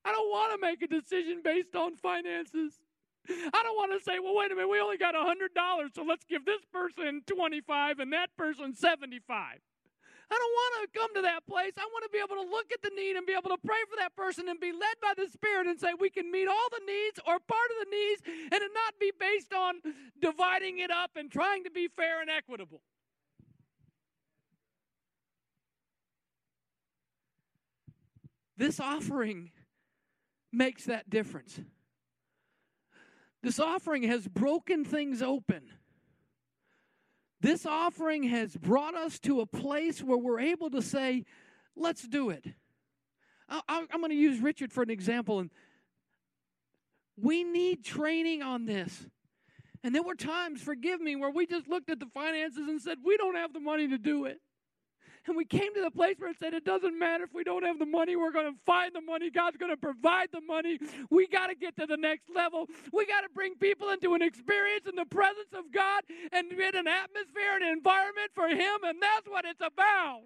I don't want to make a decision based on finances. I don't want to say, well, wait a minute, we only got $100, so let's give this person 25 and that person 75. I don't want to come to that place. I want to be able to look at the need and be able to pray for that person and be led by the Spirit and say we can meet all the needs or part of the needs and it not be based on dividing it up and trying to be fair and equitable. This offering makes that difference. This offering has broken things open. This offering has brought us to a place where we're able to say, let's do it. I, am going to use Richard for an example. And we need training on this. And there were times, forgive me, where we just looked at the finances and said, we don't have the money to do it. And we came to the place where it said, it doesn't matter if we don't have the money, we're going to find the money. God's going to provide the money. We got to get to the next level. We got to bring people into an experience in the presence of God and in an atmosphere and environment for Him. And that's what it's about.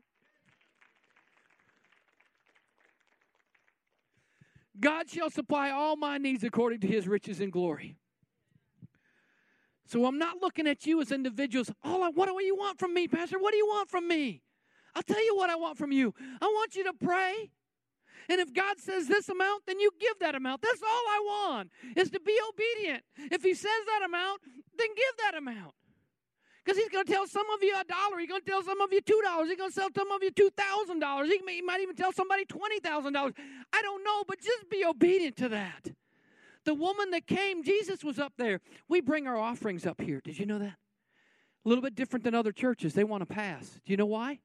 God shall supply all my needs according to his riches and glory. So I'm not looking at you as individuals. All I, what do you want from me, Pastor? What do you want from me? I'll tell you what I want from you. I want you to pray. And if God says this amount, then you give that amount. That's all I want is to be obedient. If He says that amount, then give that amount. Because He's going to tell some of you a dollar. He's going to tell some of you two dollars. He's going to tell some of you two thousand dollars. He might even tell somebody twenty thousand dollars. I don't know, but just be obedient to that. The woman that came, Jesus was up there. We bring our offerings up here. Did you know that? A little bit different than other churches. They want to pass. Do you know why?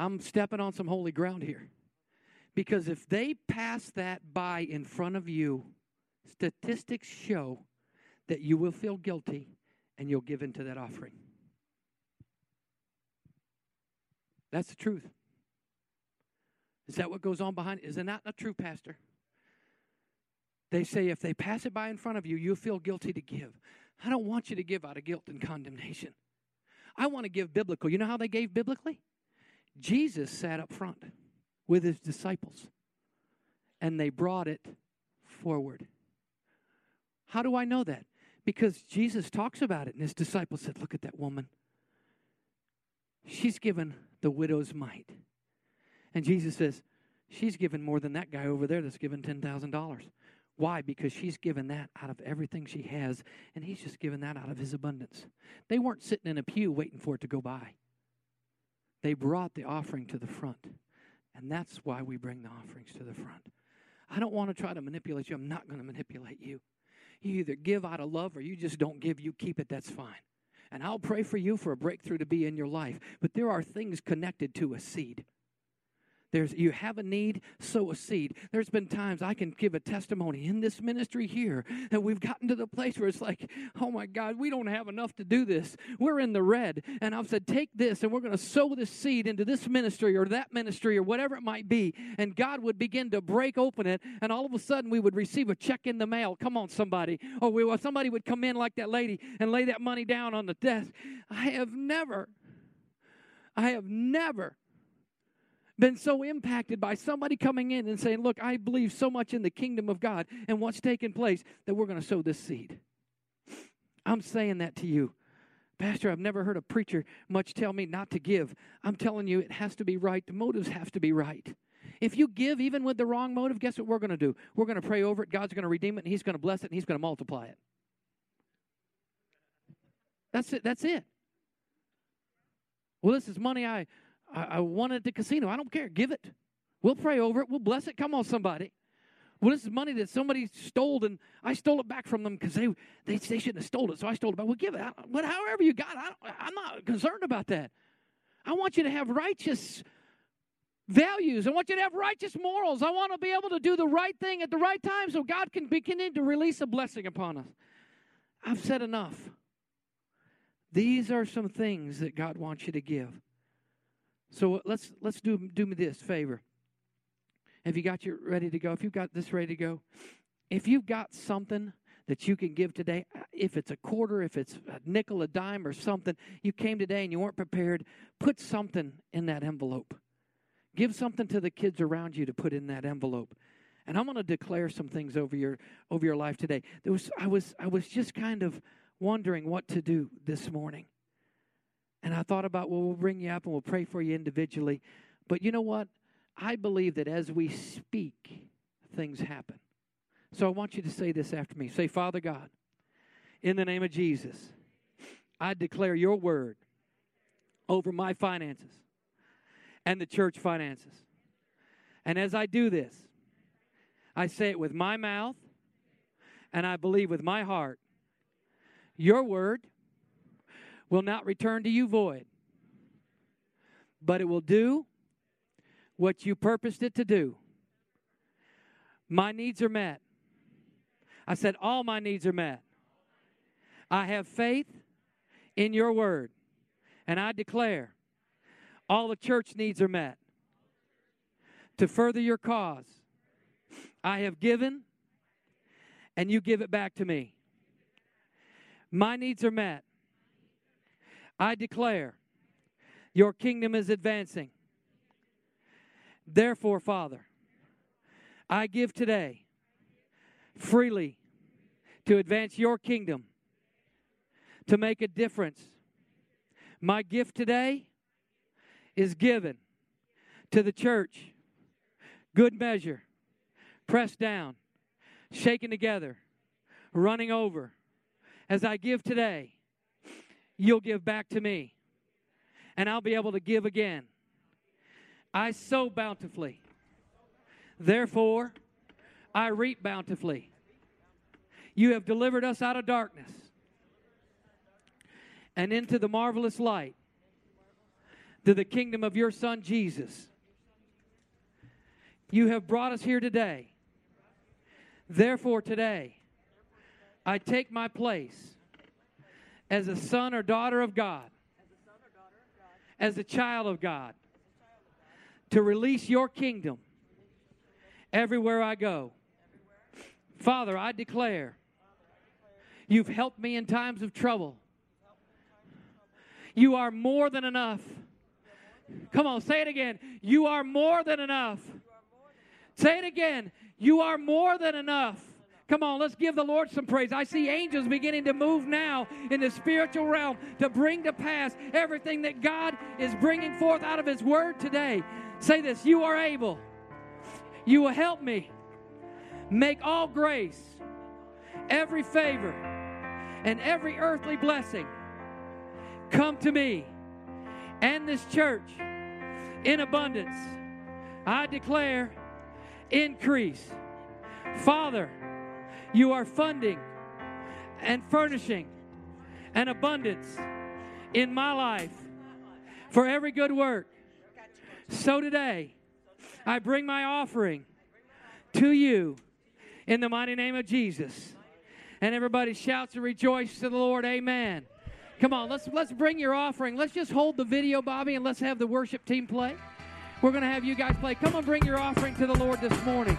I'm stepping on some holy ground here. Because if they pass that by in front of you, statistics show that you will feel guilty and you'll give into that offering. That's the truth. Is that what goes on behind? Is it not a true pastor? They say if they pass it by in front of you, you'll feel guilty to give. I don't want you to give out of guilt and condemnation. I want to give biblical. You know how they gave biblically? Jesus sat up front with his disciples and they brought it forward. How do I know that? Because Jesus talks about it and his disciples said, Look at that woman. She's given the widow's mite. And Jesus says, She's given more than that guy over there that's given $10,000. Why? Because she's given that out of everything she has, and he's just given that out of his abundance. They weren't sitting in a pew waiting for it to go by. They brought the offering to the front. And that's why we bring the offerings to the front. I don't want to try to manipulate you. I'm not going to manipulate you. You either give out of love or you just don't give. You keep it. That's fine. And I'll pray for you for a breakthrough to be in your life. But there are things connected to a seed. There's you have a need, sow a seed. There's been times I can give a testimony in this ministry here that we've gotten to the place where it's like, oh my God, we don't have enough to do this. We're in the red. And I've said, take this and we're going to sow this seed into this ministry or that ministry or whatever it might be. And God would begin to break open it, and all of a sudden we would receive a check in the mail. Come on, somebody. Or we, somebody would come in like that lady and lay that money down on the desk. I have never, I have never been so impacted by somebody coming in and saying, Look, I believe so much in the kingdom of God and what's taking place that we're going to sow this seed. I'm saying that to you. Pastor, I've never heard a preacher much tell me not to give. I'm telling you, it has to be right. The motives have to be right. If you give even with the wrong motive, guess what we're going to do? We're going to pray over it. God's going to redeem it, and He's going to bless it, and He's going to multiply it. That's it. That's it. Well, this is money I, I, I won at the casino. I don't care. Give it. We'll pray over it. We'll bless it. Come on, somebody. Well, this is money that somebody stole, and I stole it back from them because they, they they shouldn't have stole it, so I stole it back. Well, give it. But however you got it, I, I'm not concerned about that. I want you to have righteous values. I want you to have righteous morals. I want to be able to do the right thing at the right time so God can begin to release a blessing upon us. I've said enough. These are some things that God wants you to give. So let's let's do do me this favor. Have you got your ready to go? If you've got this ready to go, if you've got something that you can give today, uh, if it's a quarter, if it's a nickel, a dime, or something, you came today and you weren't prepared, put something in that envelope. Give something to the kids around you to put in that envelope. And I'm going to declare some things over your over your life today. There was I was I was just kind of wondering what to do this morning. And I thought about, well, we'll bring you up and we'll pray for you individually. But you know what? I believe that as we speak, things happen. So I want you to say this after me. Say, Father God, in the name of Jesus, I declare your word over my finances and the church finances. And as I do this, I say it with my mouth and I believe with my heart your word will not return to you void, but it will do what you purposed it to do. My needs are met. I said, All my needs are met. I have faith in your word, and I declare all the church needs are met. To further your cause, I have given, and you give it back to me. My needs are met. I declare your kingdom is advancing. Therefore, Father, I give today freely to advance your kingdom, to make a difference. My gift today is given to the church. Good measure, pressed down, shaken together, running over as I give today, you'll give back to me. And I'll be able to give again. I sow bountifully. Therefore, I reap bountifully. You have delivered us out of darkness and into the marvelous light to the kingdom of your Son Jesus. You have brought us here today. Therefore, today, I take my place as a son or daughter of God, as a child of God, to release your kingdom everywhere I go. Father, I declare you've helped me in times of trouble. You are more than enough. Come on, say it again. You are more than enough. Say it again. You are more than enough. Come on, let's give the Lord some praise. I see angels beginning to move now in the spiritual realm to bring to pass everything that God is bringing forth out of His Word today. Say this You are able. You will help me make all grace, every favor, and every earthly blessing come to me and this church in abundance. I declare increase. Father, you are funding and furnishing an abundance in my life for every good work. So today, I bring my offering to you in the mighty name of Jesus. And everybody shouts and rejoices to the Lord. Amen. Come on, let's let's bring your offering. Let's just hold the video, Bobby, and let's have the worship team play. We're going to have you guys play. Come on, bring your offering to the Lord this morning.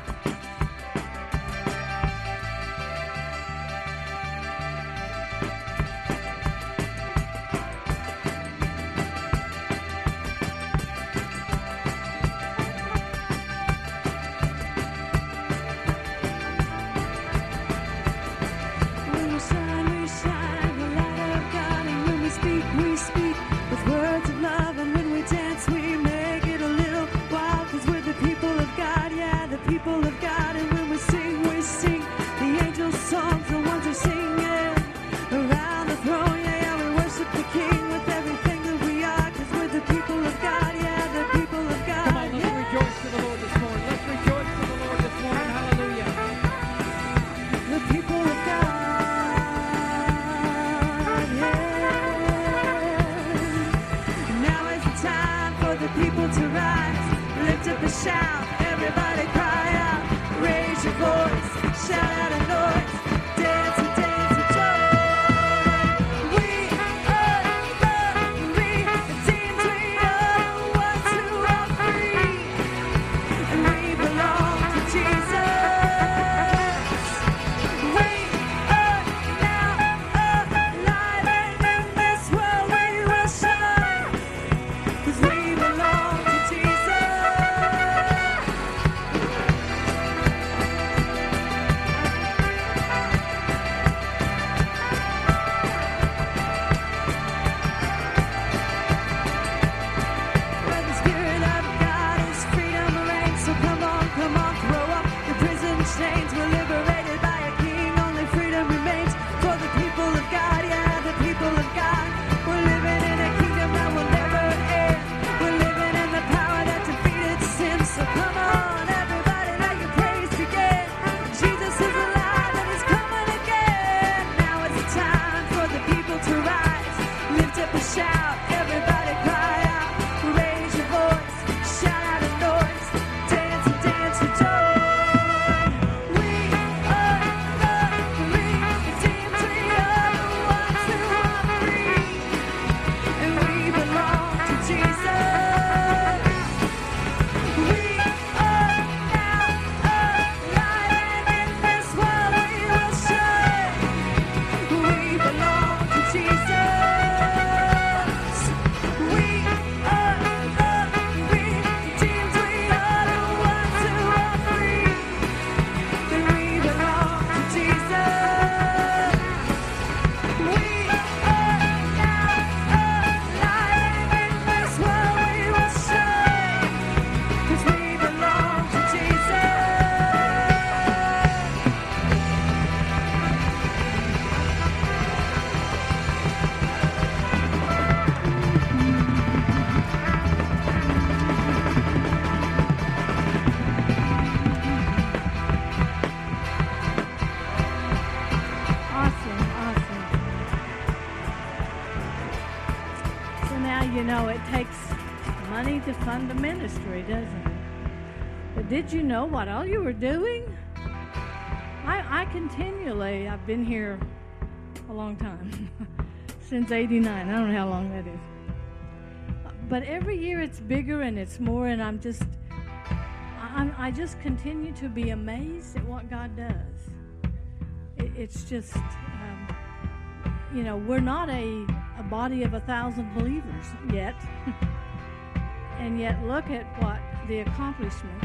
Fund the ministry, doesn't it? But did you know what all you were doing? I, I continually, I've been here a long time, since 89. I don't know how long that is. But every year it's bigger and it's more, and I'm just, I'm- I just continue to be amazed at what God does it, it's just um, you know we're not a, a body of a thousand believers yet and yet look at what the accomplishment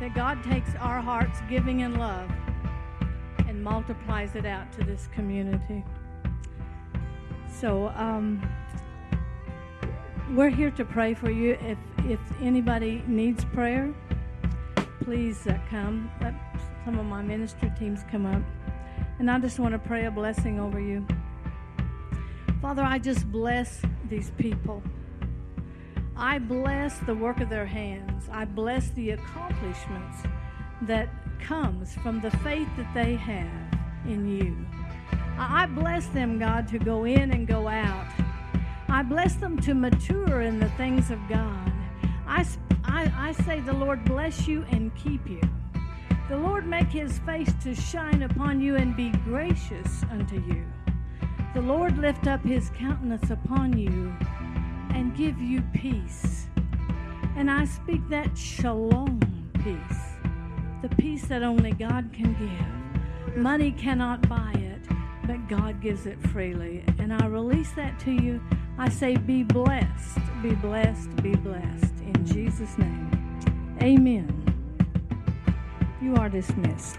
that god takes our hearts giving in love and multiplies it out to this community so um, we're here to pray for you if if anybody needs prayer please uh, come let some of my ministry teams come up and I just want to pray a blessing over you. Father, I just bless these people. I bless the work of their hands. I bless the accomplishments that comes from the faith that they have in you. I I bless them, God, to go in and go out. I bless them to mature in the things of God. I I say the Lord bless you and keep you. The Lord make his face to shine upon you and be gracious unto you. The Lord lift up his countenance upon you and give you peace. And I speak that shalom peace, the peace that only God can give. Money cannot buy it, but God gives it freely. And I release that to you. I say, be blessed, be blessed, be blessed. In Jesus' name, amen. You are dismissed.